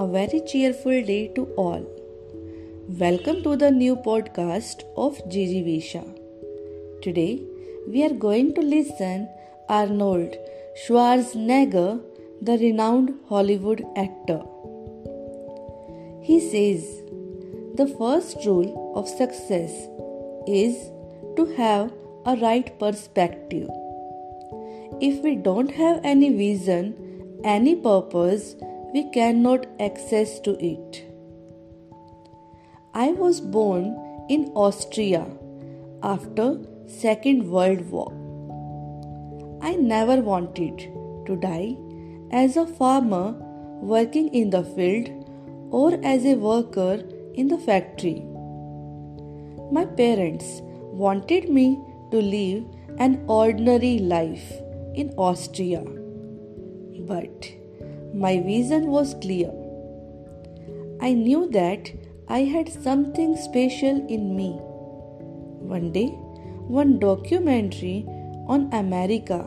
A very cheerful day to all. Welcome to the new podcast of Gigi Vesha. Today we are going to listen Arnold Schwarzenegger, the renowned Hollywood actor. He says, The first rule of success is to have a right perspective. If we don't have any vision, any purpose, we cannot access to it. I was born in Austria after Second World War. I never wanted to die as a farmer working in the field or as a worker in the factory. My parents wanted me to live an ordinary life in Austria. But my vision was clear. I knew that I had something special in me. One day, one documentary on America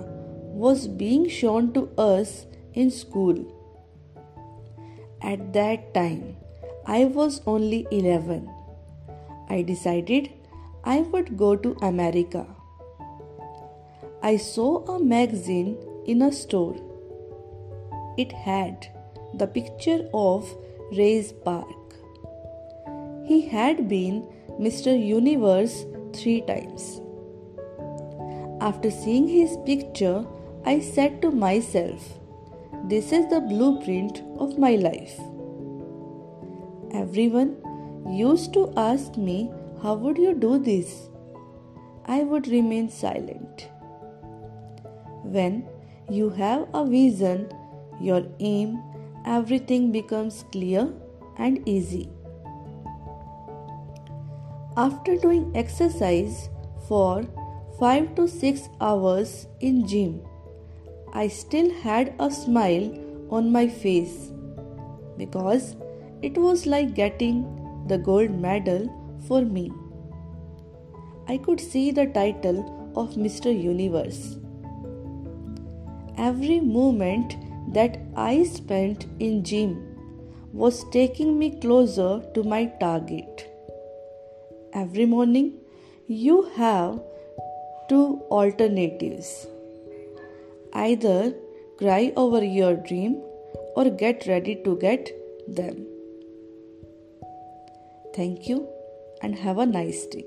was being shown to us in school. At that time, I was only 11. I decided I would go to America. I saw a magazine in a store it had the picture of Reg Park. He had been Mr. Universe three times. After seeing his picture, I said to myself, This is the blueprint of my life. Everyone used to ask me, How would you do this? I would remain silent. When you have a vision your aim, everything becomes clear and easy. After doing exercise for 5 to 6 hours in gym, I still had a smile on my face because it was like getting the gold medal for me. I could see the title of Mr. Universe. Every moment that I spent in gym was taking me closer to my target. Every morning, you have two alternatives either cry over your dream or get ready to get them. Thank you and have a nice day.